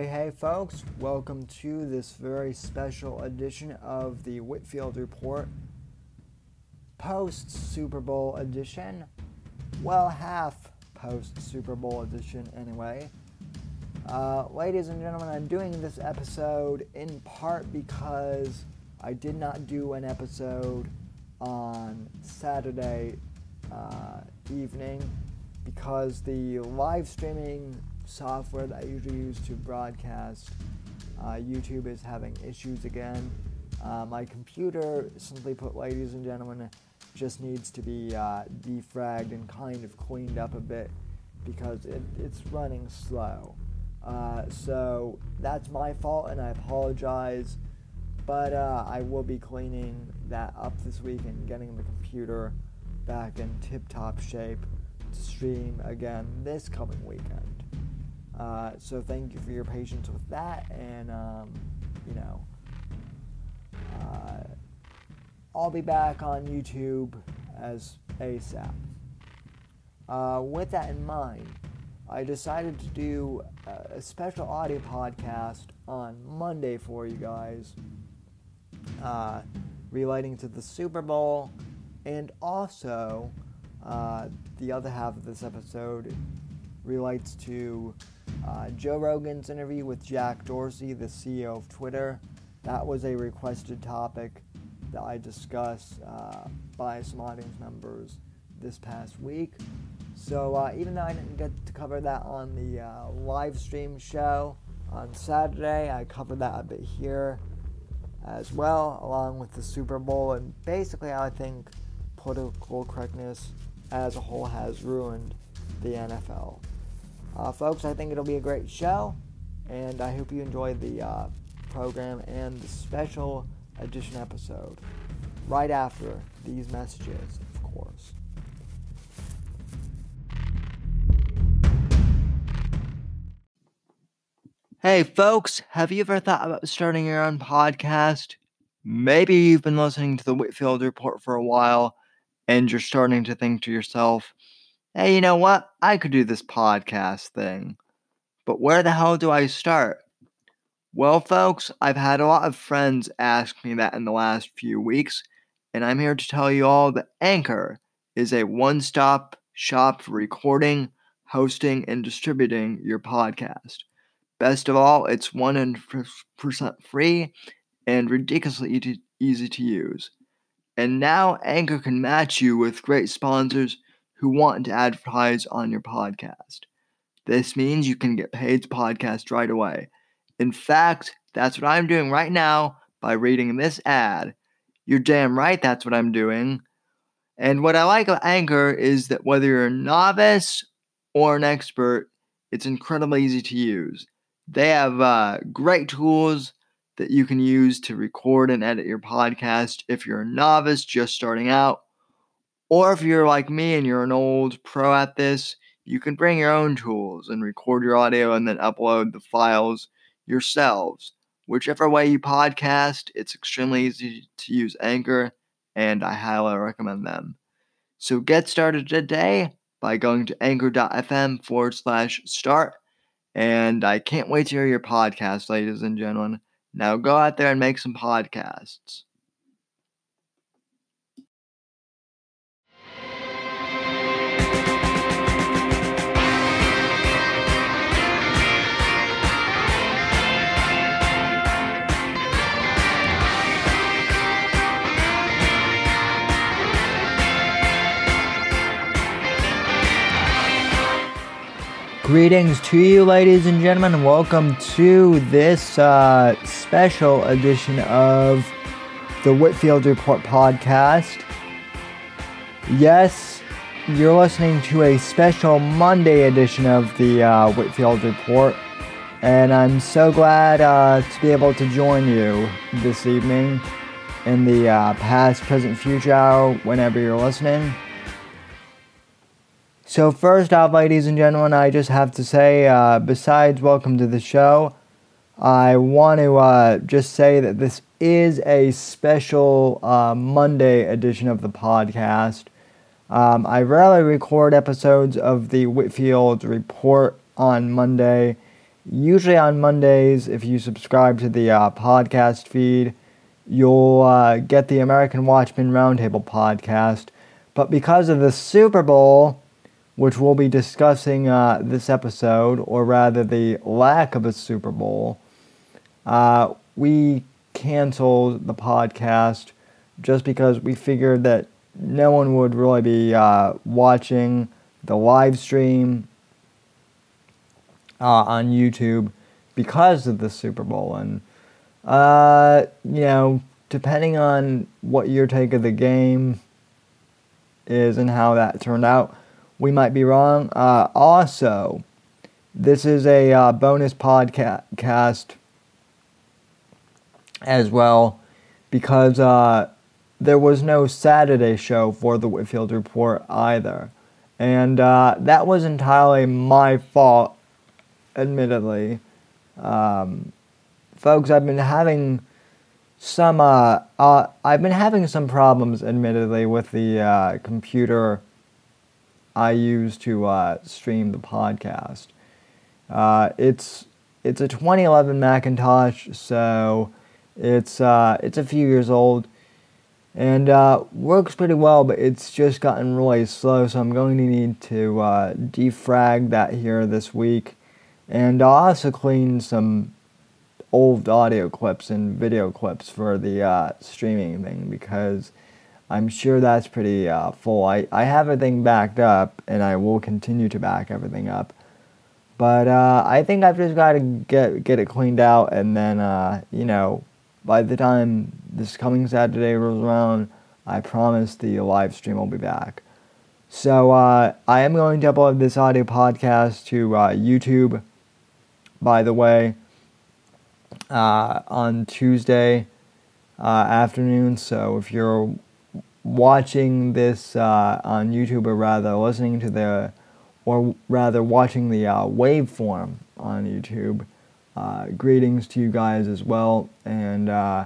Hey, hey, folks, welcome to this very special edition of the Whitfield Report post Super Bowl edition. Well, half post Super Bowl edition, anyway. Uh, ladies and gentlemen, I'm doing this episode in part because I did not do an episode on Saturday uh, evening because the live streaming software that I usually use to broadcast uh, YouTube is having issues again. Uh, my computer, simply put, ladies and gentlemen, just needs to be uh, defragged and kind of cleaned up a bit because it, it's running slow. Uh, so that's my fault, and I apologize. But uh, I will be cleaning that up this week and getting the computer back in tip top shape to stream again this coming weekend. Uh, so thank you for your patience with that, and um, you know, uh, I'll be back on YouTube as ASAP. Uh, with that in mind, I decided to do a special audio podcast on Monday for you guys, uh, relating to the Super Bowl, and also uh, the other half of this episode relates to uh, Joe Rogan's interview with Jack Dorsey, the CEO of Twitter. That was a requested topic that I discussed uh, by some audience members this past week. So uh, even though I didn't get to cover that on the uh, live stream show on Saturday, I covered that a bit here as well, along with the Super Bowl. And basically, I think political correctness as a whole has ruined the NFL. Uh, folks, I think it'll be a great show, and I hope you enjoy the uh, program and the special edition episode right after these messages, of course. Hey, folks, have you ever thought about starting your own podcast? Maybe you've been listening to the Whitfield Report for a while and you're starting to think to yourself, hey, you know what? I could do this podcast thing. But where the hell do I start? Well, folks, I've had a lot of friends ask me that in the last few weeks, and I'm here to tell you all that Anchor is a one stop shop for recording, hosting, and distributing your podcast. Best of all, it's 100% free and ridiculously easy to use. And now Anchor can match you with great sponsors who want to advertise on your podcast. This means you can get paid to podcast right away. In fact, that's what I'm doing right now by reading this ad. You're damn right that's what I'm doing. And what I like about Anchor is that whether you're a novice or an expert, it's incredibly easy to use. They have uh, great tools that you can use to record and edit your podcast if you're a novice just starting out or if you're like me and you're an old pro at this, you can bring your own tools and record your audio and then upload the files yourselves. Whichever way you podcast, it's extremely easy to use Anchor, and I highly recommend them. So get started today by going to anchor.fm forward slash start. And I can't wait to hear your podcast, ladies and gentlemen. Now go out there and make some podcasts. Greetings to you, ladies and gentlemen, and welcome to this uh, special edition of the Whitfield Report podcast. Yes, you're listening to a special Monday edition of the uh, Whitfield Report, and I'm so glad uh, to be able to join you this evening in the uh, past, present, future hour, whenever you're listening. So, first off, ladies and gentlemen, I just have to say, uh, besides welcome to the show, I want to uh, just say that this is a special uh, Monday edition of the podcast. Um, I rarely record episodes of the Whitfield Report on Monday, Usually on Mondays, if you subscribe to the uh, podcast feed, you'll uh, get the American Watchman Roundtable podcast. But because of the Super Bowl, which we'll be discussing uh, this episode, or rather the lack of a Super Bowl, uh, we canceled the podcast just because we figured that no one would really be uh, watching the live stream uh, on YouTube because of the Super Bowl. And, uh, you know, depending on what your take of the game is and how that turned out, we might be wrong. Uh, also, this is a uh, bonus podcast as well because uh, there was no Saturday show for the Whitfield Report either. And uh, that was entirely my fault, admittedly. Um, folks, I've been having some, uh, uh, I've been having some problems, admittedly, with the computer I use to uh, stream the podcast. Uh, it's it's a 2011 Macintosh, so it's uh, it's a few years old, and uh, works pretty well. But it's just gotten really slow, so I'm going to need to uh, defrag that here this week, and I'll also clean some old audio clips and video clips for the uh, streaming thing because I'm sure that's pretty uh, full. I, I have everything backed up, and I will continue to back everything up. But uh, I think I've just got to get get it cleaned out, and then uh, you know, by the time this coming Saturday rolls around, I promise the live stream will be back. So uh, I am going to upload this audio podcast to uh, YouTube. By the way, uh, on Tuesday afternoon. So if you're watching this uh, on YouTube, or rather listening to the, or rather watching the uh, waveform on YouTube. Uh, greetings to you guys as well, and uh,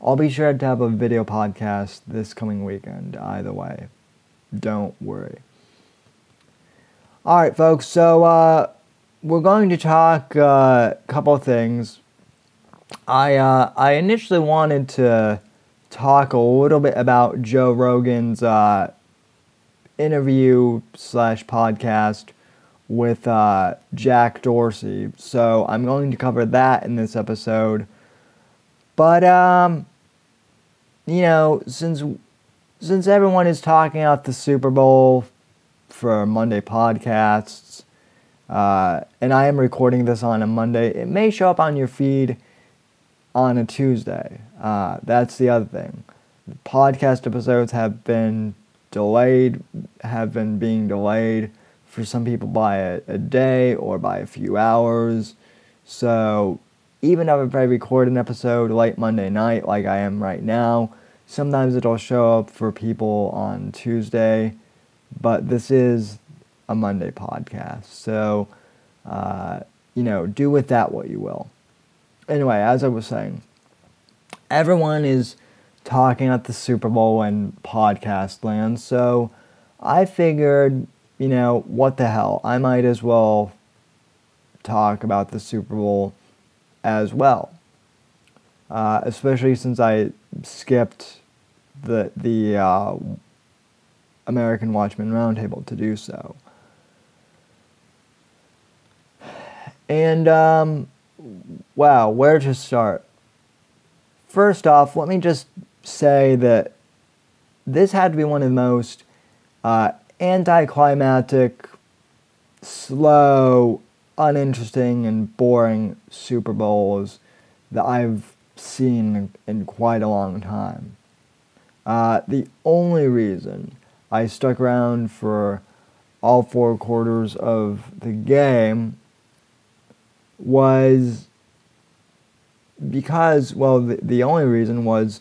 I'll be sure to have a video podcast this coming weekend. Either way, don't worry. All right, folks. So uh, we're going to talk a uh, couple of things. I I initially wanted to talk a little bit about Joe Rogan's uh, interview slash podcast with uh, Jack Dorsey. So I'm going to cover that in this episode. But um, you know, since since everyone is talking about the Super Bowl for Monday podcasts, uh, and I am recording this on a Monday, it may show up on your feed on a Tuesday. Uh, that's the other thing. Podcast episodes have been delayed, have been being delayed for some people by a, a day or by a few hours. So even if I record an episode late Monday night, like I am right now, sometimes it'll show up for people on Tuesday. But this is a Monday podcast. So, uh, you know, do with that what you will anyway, as I was saying, everyone is talking at the Super Bowl and podcast land, so I figured, you know, what the hell, I might as well talk about the Super Bowl as well. Uh, especially since I skipped the the uh, American Watchmen Roundtable to do so. And um, wow, where to start? First off, let me just say that this had to be one of the most uh, anticlimactic, slow, uninteresting, and boring Super Bowls that I've seen in quite a long time. Uh, the only reason I stuck around for all four quarters of the game was because, well, the, the only reason was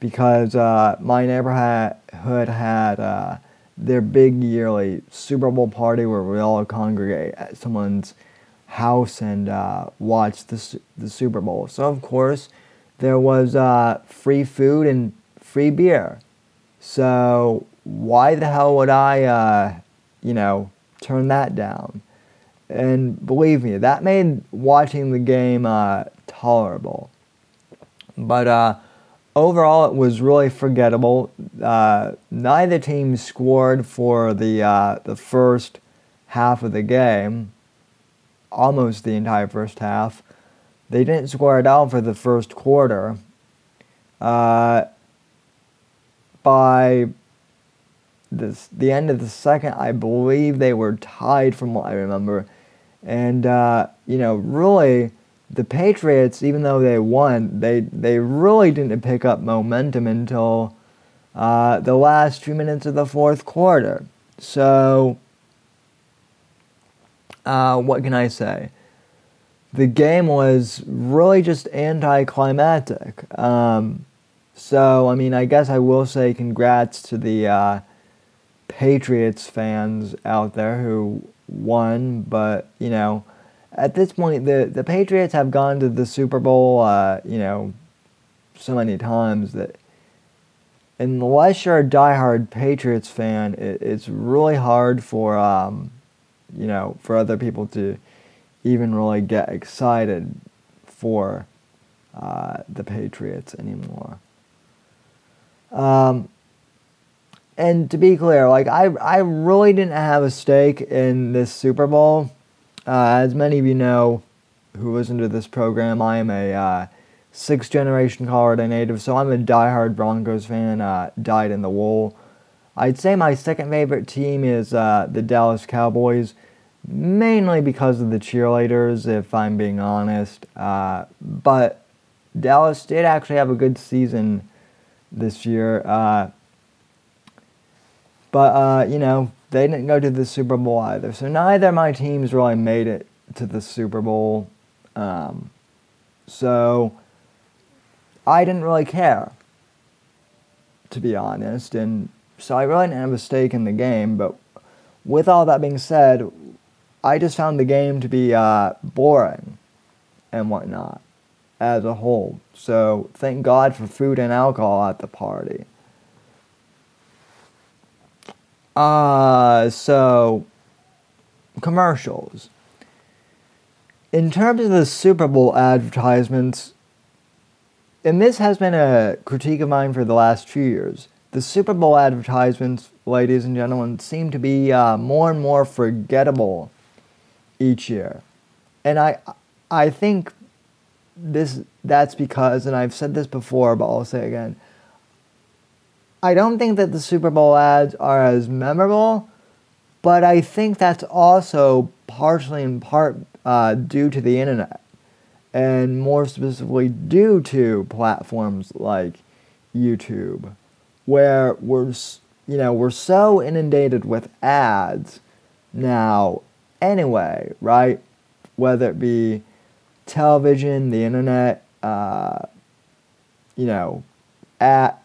because uh, my neighborhood had uh, their big yearly Super Bowl party where we all congregate at someone's house and uh, watch the, the Super Bowl. So, of course, there was uh, free food and free beer. So, why the hell would I, uh, you know, turn that down? And believe me, that made watching the game uh, tolerable. But uh, overall, it was really forgettable. Uh, neither team scored for the uh, the first half of the game, almost the entire first half. They didn't score at all for the first quarter. Uh, by this, the end of the second, I believe they were tied from what I remember. And, uh, you know, really, the Patriots, even though they won, they, they really didn't pick up momentum until uh, the last few minutes of the fourth quarter. So, uh, what can I say? The game was really just anticlimactic. Um, so, I mean, I guess I will say congrats to the uh, Patriots fans out there who won, but, you know, at this point, the, the Patriots have gone to the Super Bowl, uh, you know, so many times that unless you're a diehard Patriots fan, it, it's really hard for, um, you know, for other people to even really get excited for uh, the Patriots anymore. Um, and to be clear, like I, I really didn't have a stake in this Super Bowl. Uh, as many of you know, who listen to this program, I am a uh, sixth generation Colorado native, so I'm a diehard Broncos fan. Uh, dyed in the wool. I'd say my second favorite team is uh, the Dallas Cowboys, mainly because of the cheerleaders, if I'm being honest. Uh, but Dallas did actually have a good season this year. But, uh, you know, they didn't go to the Super Bowl either. So neither of my teams really made it to the Super Bowl. Um, so I didn't really care, to be honest. And so I really didn't have a stake in the game. But with all that being said, I just found the game to be uh, boring and whatnot as a whole. So thank God for food and alcohol at the party. Uh, so commercials. In terms of the Super Bowl advertisements, and this has been a critique of mine for the last few years, the Super Bowl advertisements, ladies and gentlemen, seem to be uh, more and more forgettable each year. And I, I think this that's because, and I've said this before, but I'll say again. I don't think that the Super Bowl ads are as memorable, but I think that's also partially in part uh, due to the internet, and more specifically due to platforms like YouTube, where we're you know we're so inundated with ads now anyway, right? Whether it be television, the internet, uh, you know, at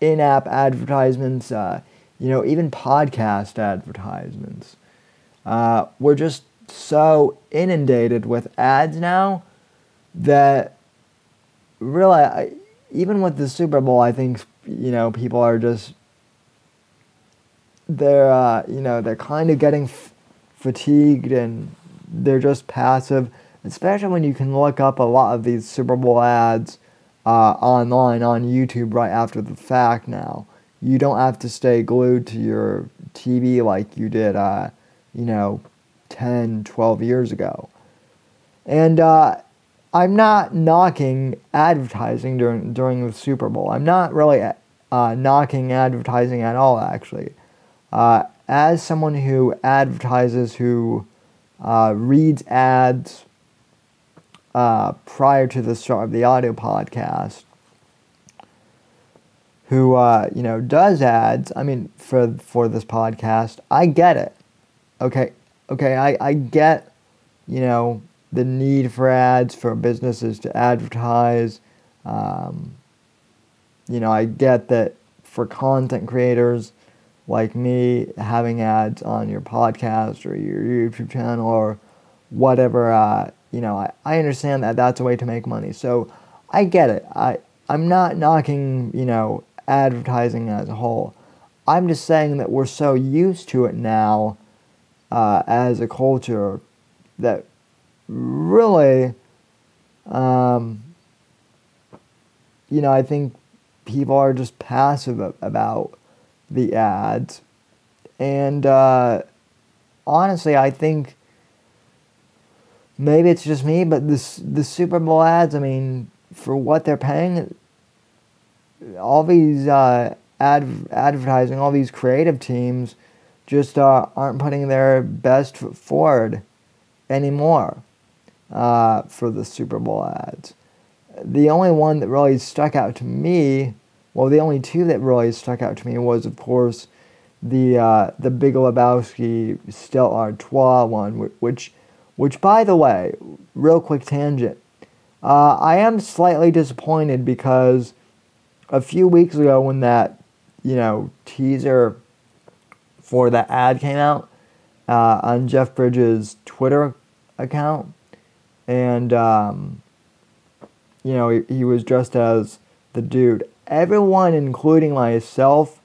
in-app advertisements, uh, you know, even podcast advertisements. Uh, we're just so inundated with ads now that really, I, even with the Super Bowl, I think you know people are just they're uh, you know they're kind of getting f- fatigued and they're just passive especially when you can look up a lot of these Super Bowl ads uh, online on YouTube right after the fact now. You don't have to stay glued to your TV like you did, uh, you know, 10, 12 years ago. And uh, I'm not knocking advertising during, during the Super Bowl. I'm not really uh, knocking advertising at all, actually. Uh, as someone who advertises, who uh, reads ads, uh, prior to the start of the audio podcast who uh, you know does ads. I mean for for this podcast i get it. Okay okay i, I get you know the need for ads for businesses to advertise. Um, you know i get that for content creators like me having ads on your podcast or your youtube channel or whatever uh, you know, I, I understand that that's a way to make money. So I get it. I, I'm not knocking, you know, advertising as a whole. I'm just saying that we're so used to it now uh, as a culture that really, um, you know, I think people are just passive about the ads. And uh, honestly, I think maybe it's just me, but this the Super Bowl ads. I mean, for what they're paying, all these uh, ad, advertising, all these creative teams just uh, aren't putting their best foot forward anymore uh, for the Super Bowl ads. The only one that really stuck out to me, well, the only two that really stuck out to me was, of course, the uh, the Big Lebowski Stella Artois one, which which, by the way, real quick tangent. Uh, I am slightly disappointed because a few weeks ago, when that, you know, teaser for that ad came out uh, on Jeff Bridges' Twitter account, and um, you know, he, he, was dressed as the dude. Everyone, including myself,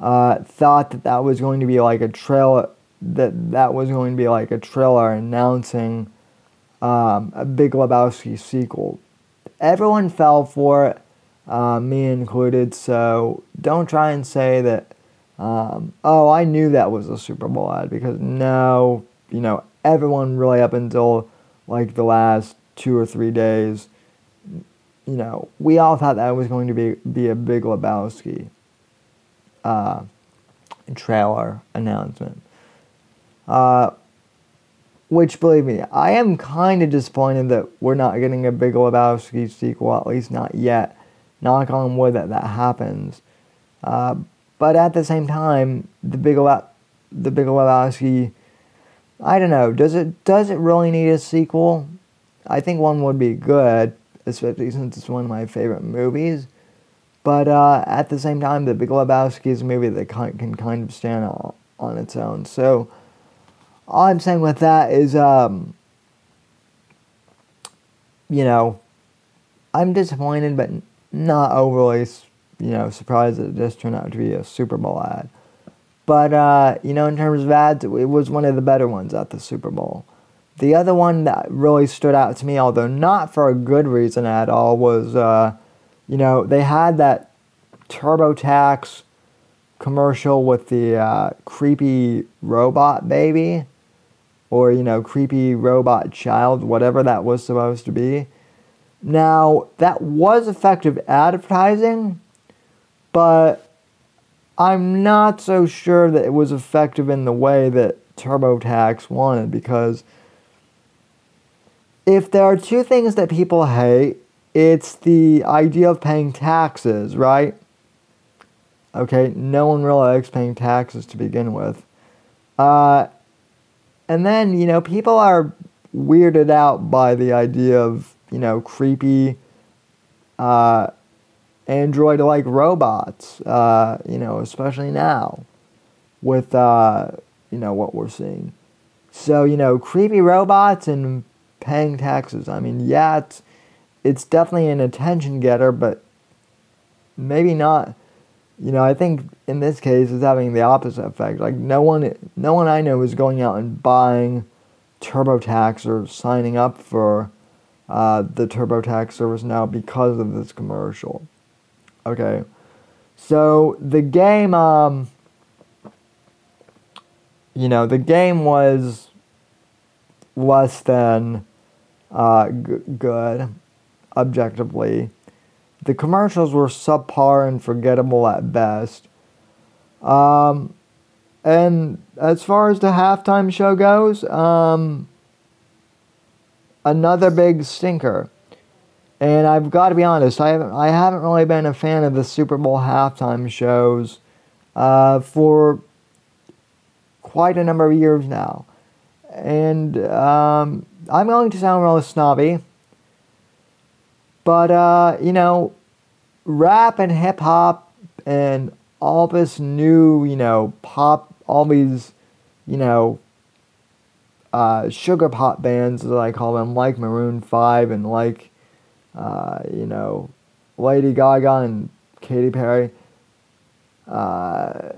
uh, thought that that was going to be like a trailer that that was going to be like a trailer announcing um, a Big Lebowski sequel. Everyone fell for it, uh, me included. So don't try and say that. Um, oh, I knew that was a Super Bowl ad because no, you know, everyone really up until like the last two or three days, you know, we all thought that was going to be be a Big Lebowski uh, trailer announcement. Uh, which, believe me, I am kind of disappointed that we're not getting a Big Lebowski sequel, at least not yet. Knock on wood that that happens. Uh, but at the same time, the Big, Le- the Big Lebowski, I don't know, does it, does it really need a sequel? I think one would be good, especially since it's one of my favorite movies. But uh, at the same time, The Big Lebowski is a movie that can kind of stand on, on its own. So, all I'm saying with that is, um, you know, I'm disappointed, but not overly, you know, surprised that this turned out to be a Super Bowl ad. But, uh, you know, in terms of ads, it was one of the better ones at the Super Bowl. The other one that really stood out to me, although not for a good reason at all, was, uh, you know, they had that TurboTax commercial with the uh, creepy robot baby or, you know, creepy robot child, whatever that was supposed to be. Now, that was effective advertising, but I'm not so sure that it was effective in the way that TurboTax wanted because if there are two things that people hate, it's the idea of paying taxes, right? Okay, no one really likes paying taxes to begin with. Uh, and then, you know, people are weirded out by the idea of, you know, creepy uh, android like robots, uh, you know, especially now with, uh, you know, what we're seeing. So, you know, creepy robots and paying taxes. I mean, yeah, it's, it's definitely an attention getter, but maybe not you know, I think in this case it's having the opposite effect. Like no one, no one I know is going out and buying TurboTax or signing up for uh, the TurboTax service now because of this commercial. Okay, so the game, um, you know, the game was less than uh, g- good objectively. The commercials were subpar and forgettable at best. Um, and as far as the halftime show goes, um, another big stinker. And I've got to be honest, I haven't, I haven't really been a fan of the Super Bowl halftime shows uh, for quite a number of years now. And um, I'm going to sound real snobby, but, uh, you know, rap and hip hop and all this new, you know, pop, all these, you know, uh, sugar pop bands, as I call them, like Maroon 5 and like, uh, you know, Lady Gaga and Katy Perry. Uh,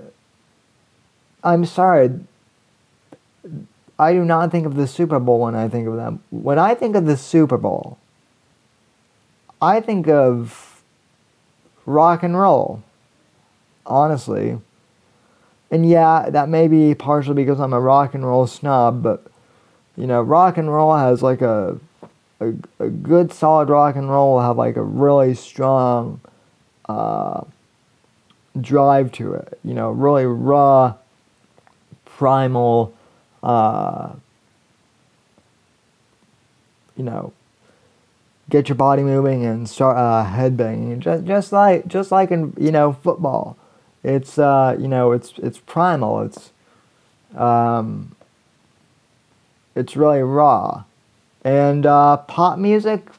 I'm sorry. I do not think of the Super Bowl when I think of them. When I think of the Super Bowl, I think of rock and roll, honestly. And yeah, that may be partially because I'm a rock and roll snob, but you know, rock and roll has like a a, a good solid rock and roll will have like a really strong uh, drive to it. You know, really raw, primal. Uh, you know, get your body moving and start uh, headbanging. Just just like just like in you know football, it's uh, you know it's it's primal. It's um, it's really raw, and uh, pop music.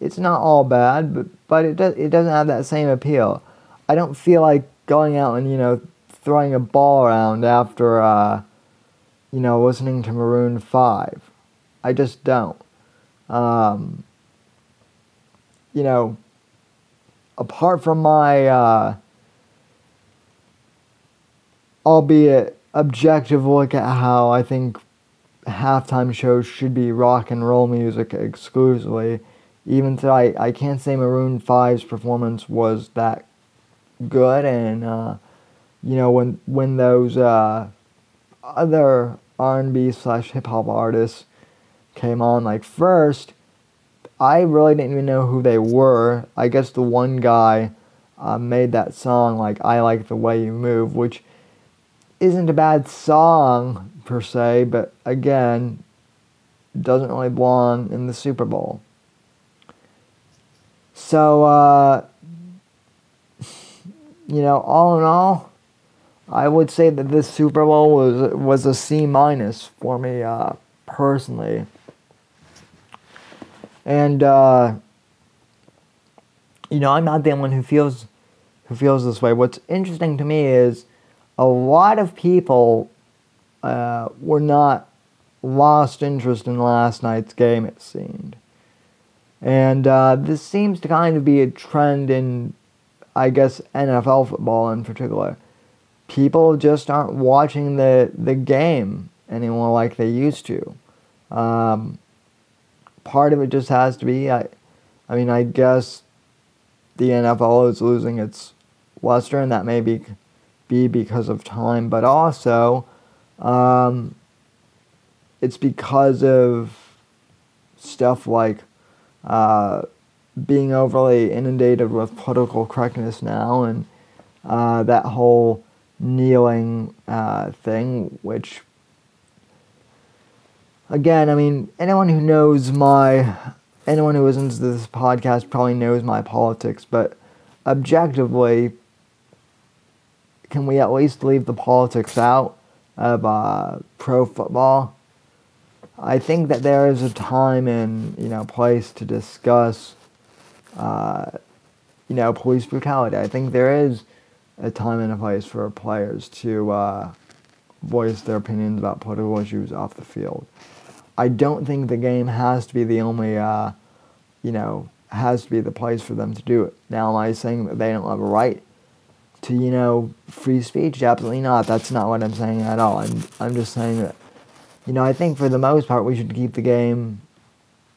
It's not all bad, but but it does it doesn't have that same appeal. I don't feel like going out and you know throwing a ball around after uh, you know listening to Maroon Five. I just don't. Um, you know, apart from my, uh, albeit objective look at how I think halftime shows should be rock and roll music exclusively, even though I, can't say Maroon 5's performance was that good. And, uh, you know, when, when those uh, other R&B slash hip hop artists came on, like first, I really didn't even know who they were. I guess the one guy uh, made that song, like I Like the Way You Move, which isn't a bad song per se, but again, doesn't really belong in the Super Bowl. So, uh, you know, all in all, I would say that this Super Bowl was was a C minus for me uh, personally. And uh, you know, I'm not the only one who feels who feels this way. What's interesting to me is a lot of people uh, were not lost interest in last night's game. It seemed, and uh, this seems to kind of be a trend in, I guess, NFL football in particular. People just aren't watching the the game anymore like they used to. Um, part of it just has to be. I, I mean, I guess the NFL is losing its luster, and that may be be because of time, but also um, it's because of stuff like uh, being overly inundated with political correctness now, and uh, that whole kneeling uh, thing, which again, I mean, anyone who knows my, anyone who listens to this podcast probably knows my politics, but objectively, can we at least leave the politics out of uh, pro football? I think that there is a time and you know place to discuss, uh, you know, police brutality. I think there is a time and a place for players to uh, voice their opinions about political issues off the field. I don't think the game has to be the only, uh, you know, has to be the place for them to do it. Now, am I saying that they don't have a right to, you know, free speech? Absolutely not. That's not what I'm saying at all. I'm, I'm just saying that, you know, I think for the most part we should keep the game,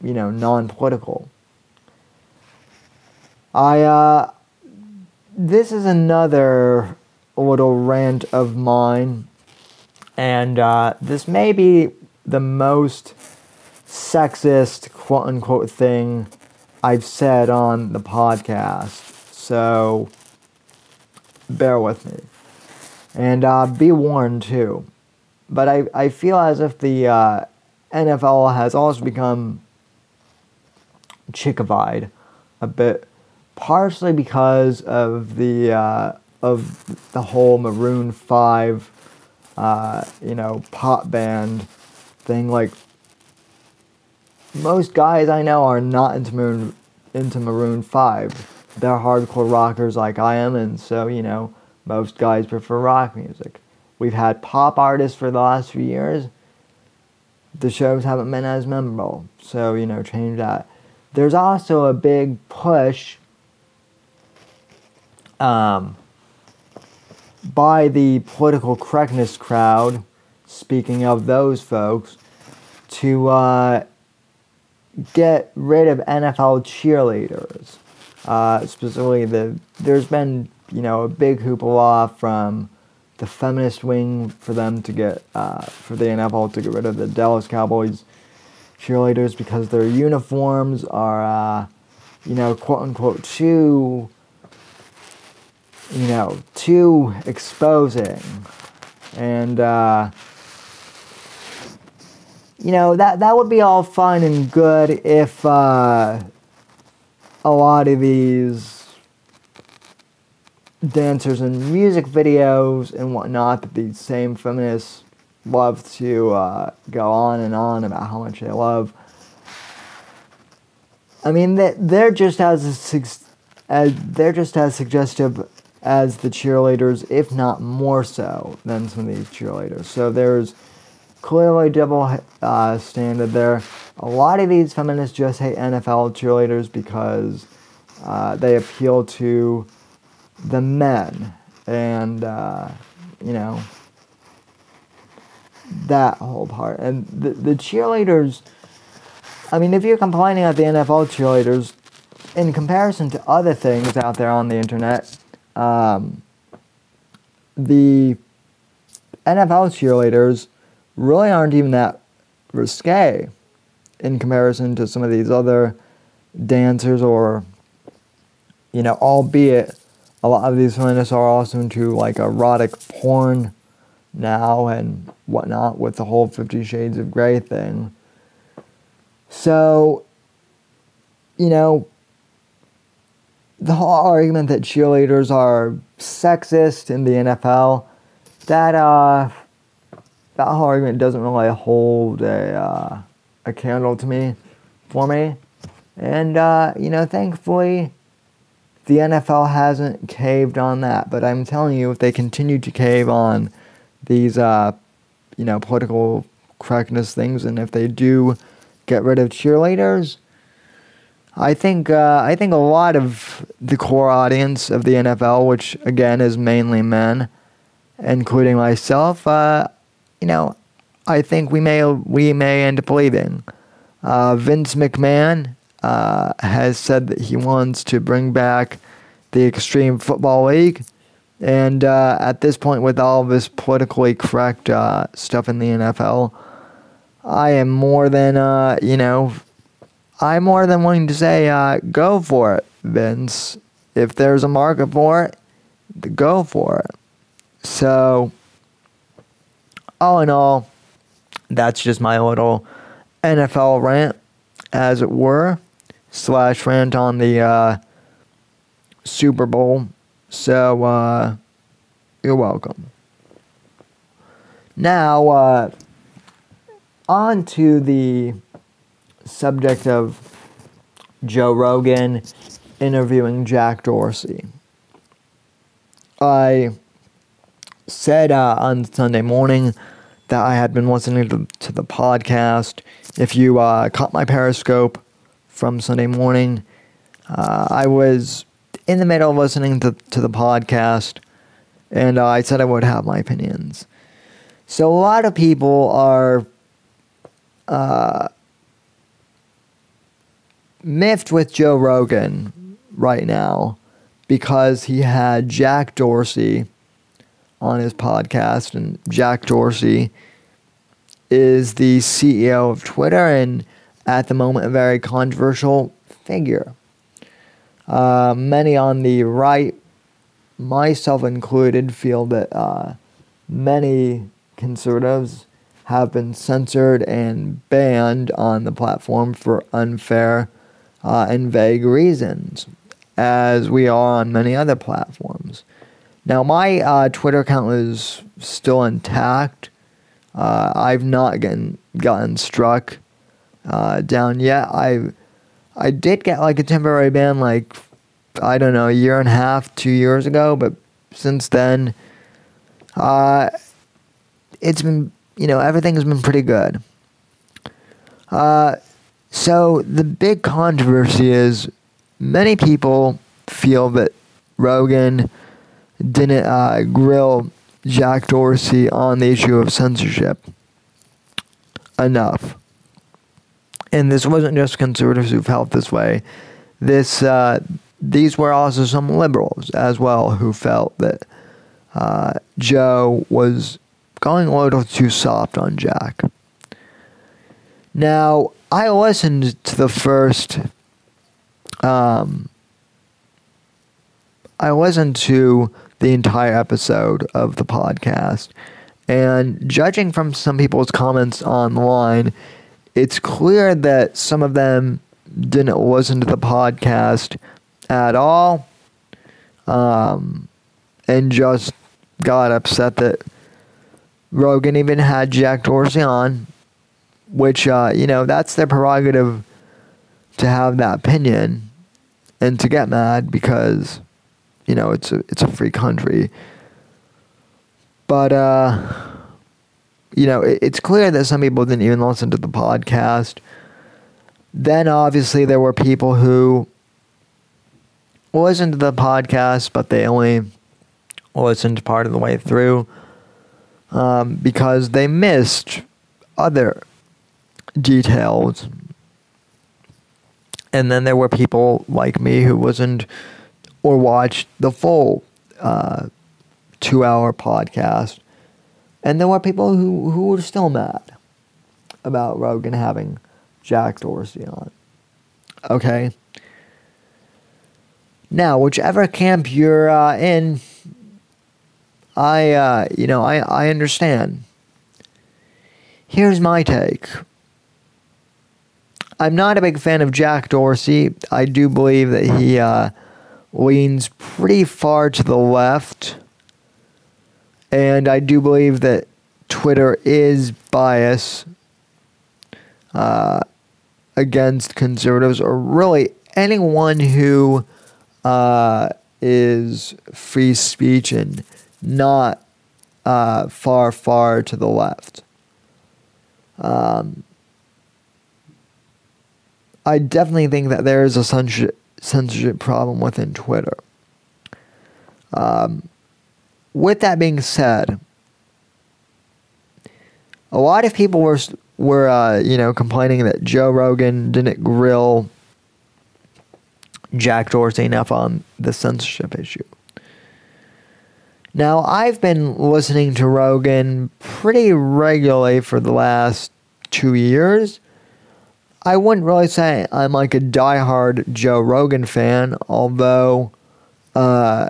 you know, non-political. I, uh, this is another little rant of mine, and uh, this may be the most sexist quote unquote thing I've said on the podcast. So bear with me. And uh, be warned too. But I, I feel as if the uh, NFL has also become chickified a bit, partially because of the uh, of the whole Maroon Five, uh, you know, pop band thing. Like most guys I know are not into Maroon into Maroon Five. They're hardcore rockers like I am, and so you know most guys prefer rock music. We've had pop artists for the last few years. The shows haven't been as memorable, so you know change that. There's also a big push um, by the political correctness crowd speaking of those folks, to uh, get rid of NFL cheerleaders. Uh, specifically, the there's been you know a big hoopla from the feminist wing for them to get uh, for the NFL to get rid of the Dallas Cowboys cheerleaders because their uniforms are uh, you know quote unquote too you know too exposing and uh, you know that that would be all fine and good if uh, a lot of these dancers and music videos and whatnot that these same feminists love to uh, go on and on about how much they love. I mean, they're just as, as they're just as suggestive as the cheerleaders, if not more so than some of these cheerleaders. So there's clearly double uh, standard there. A lot of these feminists just hate NFL cheerleaders because uh, they appeal to the men and uh, you know that whole part and the, the cheerleaders i mean if you're complaining about the nfl cheerleaders in comparison to other things out there on the internet um, the nfl cheerleaders really aren't even that risque in comparison to some of these other dancers or you know albeit a lot of these feminists are also into like erotic porn now and whatnot with the whole Fifty Shades of Grey thing. So, you know, the whole argument that cheerleaders are sexist in the NFL, that uh, that whole argument doesn't really hold a uh, a candle to me, for me, and uh, you know, thankfully the NFL hasn't caved on that. But I'm telling you, if they continue to cave on these, uh, you know, political correctness things, and if they do get rid of cheerleaders, I think uh, I think a lot of the core audience of the NFL, which again is mainly men, including myself, uh, you know, I think we may we may end up leaving. Uh, Vince McMahon uh, has said that he wants to bring back the Extreme Football League. And uh, at this point, with all this politically correct uh, stuff in the NFL, I am more than, you know, I'm more than willing to say, uh, go for it, Vince. If there's a market for it, go for it. So, all in all, that's just my little NFL rant, as it were, slash rant on the uh, Super Bowl. So, uh, you're welcome. Now, uh, on to the subject of Joe Rogan interviewing Jack Dorsey. I said uh, on Sunday morning that I had been listening to, to the podcast. If you uh, caught my Periscope from Sunday morning, uh, I was in the middle of listening to, to the podcast, and I said I would have my opinions. So a lot of people are uh, miffed with Joe Rogan right now because he had Jack Dorsey on his podcast, and Jack Dorsey is the CEO of Twitter and at the moment a very controversial figure. Uh, many on the right, myself included, feel that uh, many conservatives have been censored and banned on the platform for unfair uh, and vague reasons, as we are on many other platforms. Now, my uh, Twitter account is still intact. Uh, I've not gotten, gotten struck uh, down yet. I've I did get like a temporary ban, like I don't know, a year and a half, two years ago. But since then, uh, it's been you know everything's been pretty good. Uh, so the big controversy is many people feel that Rogan didn't uh, grill Jack Dorsey on the issue of censorship enough. And this wasn't just conservatives who felt this way. This uh, these were also some liberals as well who felt that uh, Joe was going a little too soft on Jack. Now, I listened to the first. Um, I listened to the entire episode of the podcast, and judging from some people's comments online, it's clear that some of them didn't listen to the podcast at all um, and just got upset that Rogan even had Jack Dorsey on, which, uh, you know, that's their prerogative to have that opinion and to get mad because, you know, it's a, it's a free country. But, uh, you know, it, it's clear that some people didn't even listen to the podcast. Then obviously there were people who listened to the podcast, but they only listened part of the way through um, because they missed other details. And then there were people like me who wasn't or watched the full uh, two hour podcast. And there were people who, who were still mad about Rogan having Jack Dorsey on. Okay? Now, whichever camp you're uh, in, I, uh, you know, I, I understand. Here's my take. I'm not a big fan of Jack Dorsey. I do believe that he uh, leans pretty far to the left. And I do believe that Twitter is biased uh, against conservatives or really anyone who uh, is free speech and not uh, far, far to the left. Um, I definitely think that there is a censorship, censorship problem within Twitter. Um, with that being said, a lot of people were were uh, you know complaining that Joe Rogan didn't grill Jack Dorsey enough on the censorship issue. Now, I've been listening to Rogan pretty regularly for the last two years. I wouldn't really say I'm like a diehard Joe Rogan fan, although, uh,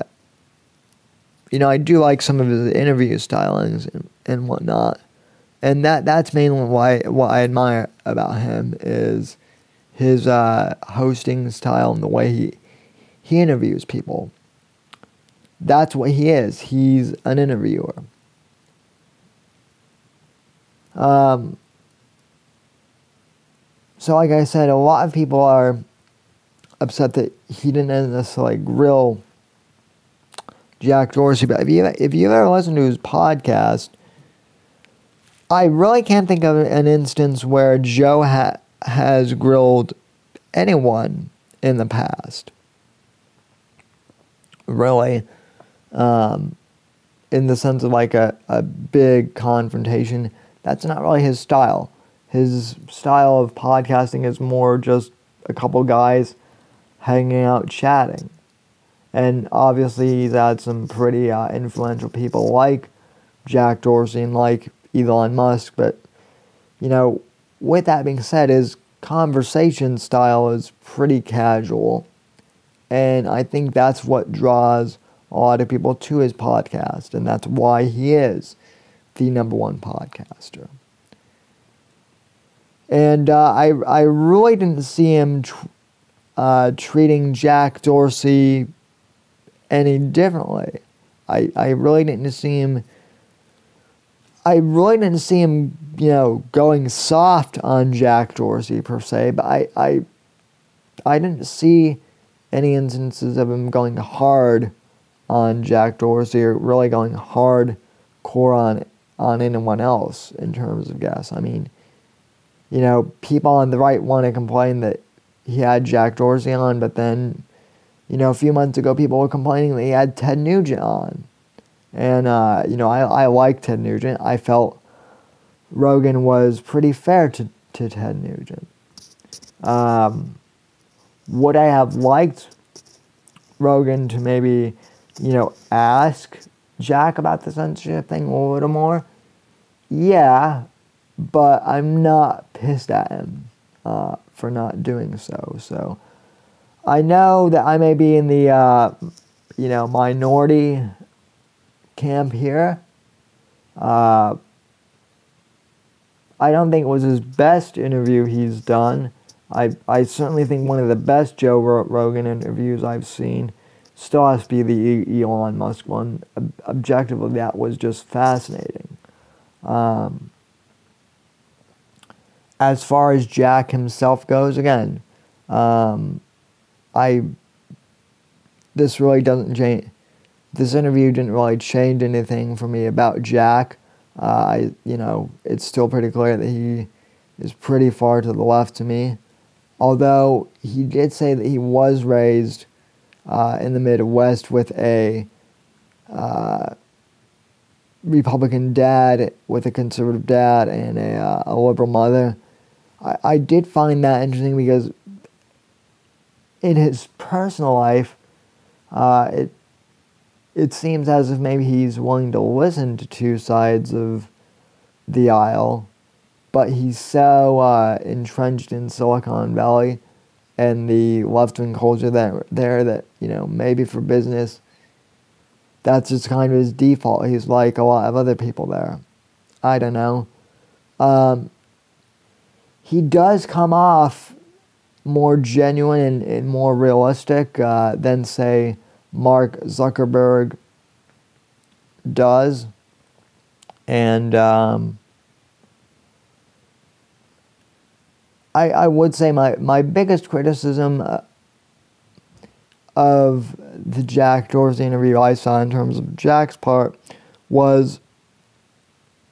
you know, I do like some of his interview stylings and, and whatnot. And that that's mainly why what I admire about him is his uh, hosting style and the way he he interviews people. That's what he is. He's an interviewer. Um, so, like I said, a lot of people are upset that he didn't end this like grill Jack Dorsey. But if you if you ever listen to his podcast, I really can't think of an instance where Joe ha- has grilled anyone in the past. Really. Um, in the sense of like a, a big confrontation. That's not really his style. His style of podcasting is more just a couple guys hanging out chatting. And obviously, he's had some pretty uh, influential people like Jack Dorsey and like Elon Musk. But, you know, with that being said, his conversation style is pretty casual. And I think that's what draws a lot of people to his podcast. And that's why he is the number one podcaster. And uh, I, I really didn't see him tr- uh, treating Jack Dorsey any differently. I, I really didn't see him I really didn't see him, you know, going soft on Jack Dorsey per se, but I, I, I didn't see any instances of him going hard on Jack Dorsey or really going hard core on on anyone else in terms of guests. I mean, you know, people on the right want to complain that he had Jack Dorsey on, but then, you know, a few months ago, people were complaining that he had Ted Nugent on. And, uh, you know, I, I like Ted Nugent. I felt Rogan was pretty fair to, to Ted Nugent. Um, would I have liked Rogan to maybe, you know, ask Jack about the censorship thing a little more? Yeah, but I'm not pissed at him uh, for not doing so. So I know that I may be in the, uh, you know, minority camp here. Uh, I don't think it was his best interview he's done. I, I certainly think one of the best Joe Rogan interviews I've seen still has to be the Elon Musk one. Objectively, that was just fascinating. Um, as far as Jack himself goes, again, um, I this really doesn't change. This interview didn't really change anything for me about Jack. Uh, I, you know, it's still pretty clear that he is pretty far to the left to me. Although he did say that he was raised uh, in the Midwest with a uh, Republican dad, with a conservative dad, and a, uh, a liberal mother. I, I did find that interesting because in his personal life, uh, it it seems as if maybe he's willing to listen to two sides of the aisle, but he's so uh, entrenched in Silicon Valley and the left wing culture that there that you know maybe for business, that's just kind of his default. He's like a lot of other people there. I don't know. Um, he does come off more genuine and, and more realistic uh, than say Mark Zuckerberg does. And um, I, I would say my, my biggest criticism uh, of the Jack Dorsey interview I saw in terms of Jack's part was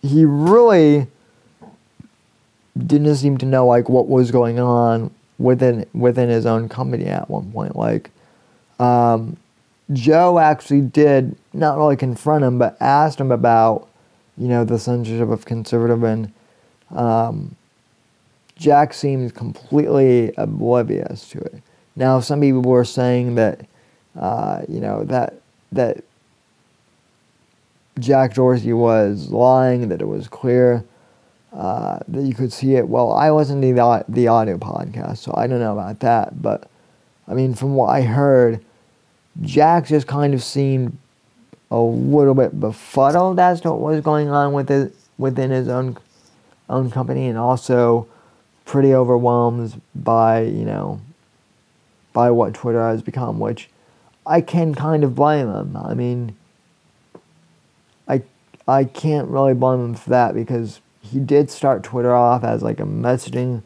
he really didn't seem to know like what was going on within within his own company at one point. Like um, Joe actually did not really confront him, but asked him about, you know, the censorship of conservative, and um, Jack seemed completely oblivious to it. Now, some people were saying that, uh, you know, that that Jack Dorsey was lying, that it was clear uh, that you could see it. Well, I to the the audio podcast, so I don't know about that, but I mean, from what I heard Jack just kind of seemed a little bit befuddled as to what was going on with it within his own own company, and also pretty overwhelmed by you know by what Twitter has become, which I can kind of blame him. I mean, I I can't really blame him for that because he did start Twitter off as like a messaging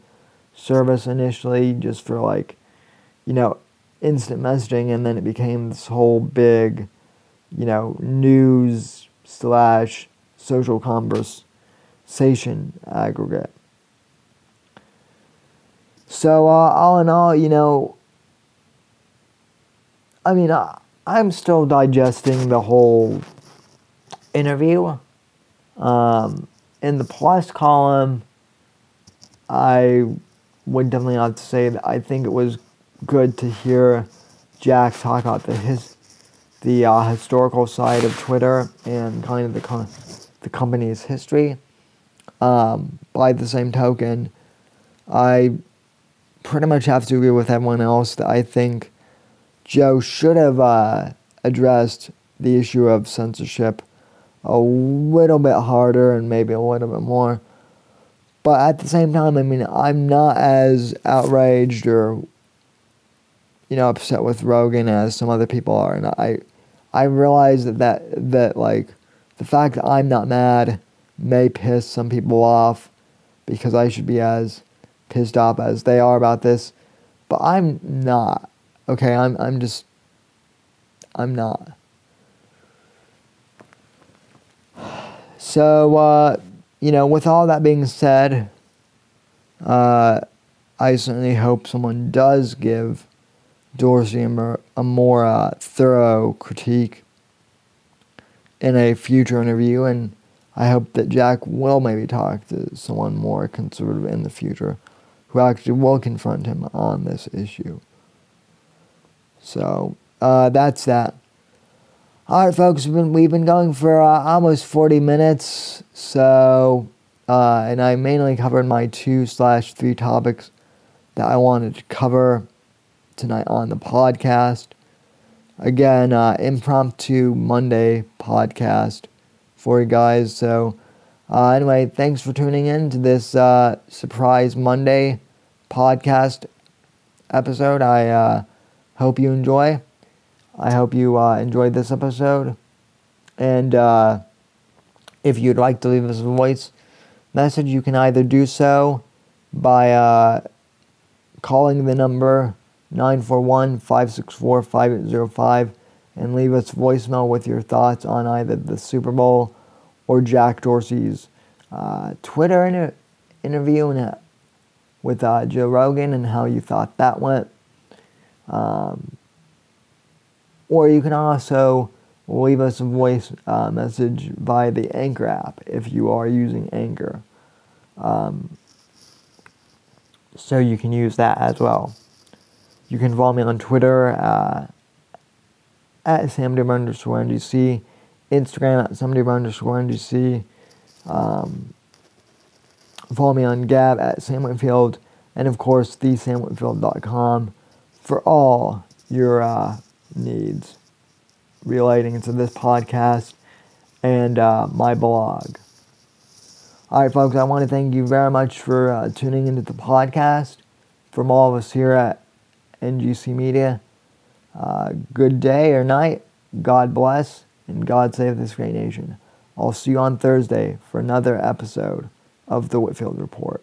service initially, just for like you know instant messaging, and then it became this whole big, you know, news slash social conversation aggregate. So, uh, all in all, you know, I mean, I, I'm still digesting the whole interview. Um, in the plus column, I would definitely have to say that I think it was good to hear Jack talk about the his the uh, historical side of Twitter and kind of the con- the company's history. Um, by the same token, I pretty much have to agree with everyone else that I think Joe should have uh, addressed the issue of censorship a little bit harder and maybe a little bit more. But at the same time, I mean, I'm not as outraged or you know, upset with Rogan as some other people are, and I, I realize that that that like, the fact that I'm not mad may piss some people off, because I should be as pissed off as they are about this, but I'm not. Okay, I'm I'm just. I'm not. So, uh, you know, with all that being said, uh, I certainly hope someone does give Dorsey a more, a more uh, thorough critique in a future interview, and I hope that Jack will maybe talk to someone more conservative in the future who actually will confront him on this issue. So uh, that's that. All right, folks, we've been, we've been going for uh, almost 40 minutes. So, uh, and I mainly covered my two slash three topics that I wanted to cover tonight on the podcast. Again, uh, impromptu Monday podcast for you guys. So, uh, anyway, thanks for tuning in to this uh, surprise Monday podcast episode. I uh, hope you enjoy. I hope you uh, enjoyed this episode. And uh, if you'd like to leave us a voice message, you can either do so by uh, calling the number 941 564 5805 and leave us voicemail with your thoughts on either the Super Bowl or Jack Dorsey's uh, Twitter inter- interview with uh, Joe Rogan and how you thought that went. Um, or you can also leave us a voice uh, message via the Anchor app if you are using Anchor. Um, so you can use that as well. You can follow me on Twitter uh, at Samdib underscore NGC, Instagram at Samdib underscore NGC. Um, follow me on Gab at Sam Whitfield, and of course, thesamwhitfield.com for all your uh, needs relating to this podcast and uh, my blog. All right, folks, I want to thank you very much for uh, tuning into the podcast. From all of us here at NGC Media, uh, good day or night. God bless and God save this great nation. I'll see you on Thursday for another episode of the Whitfield Report.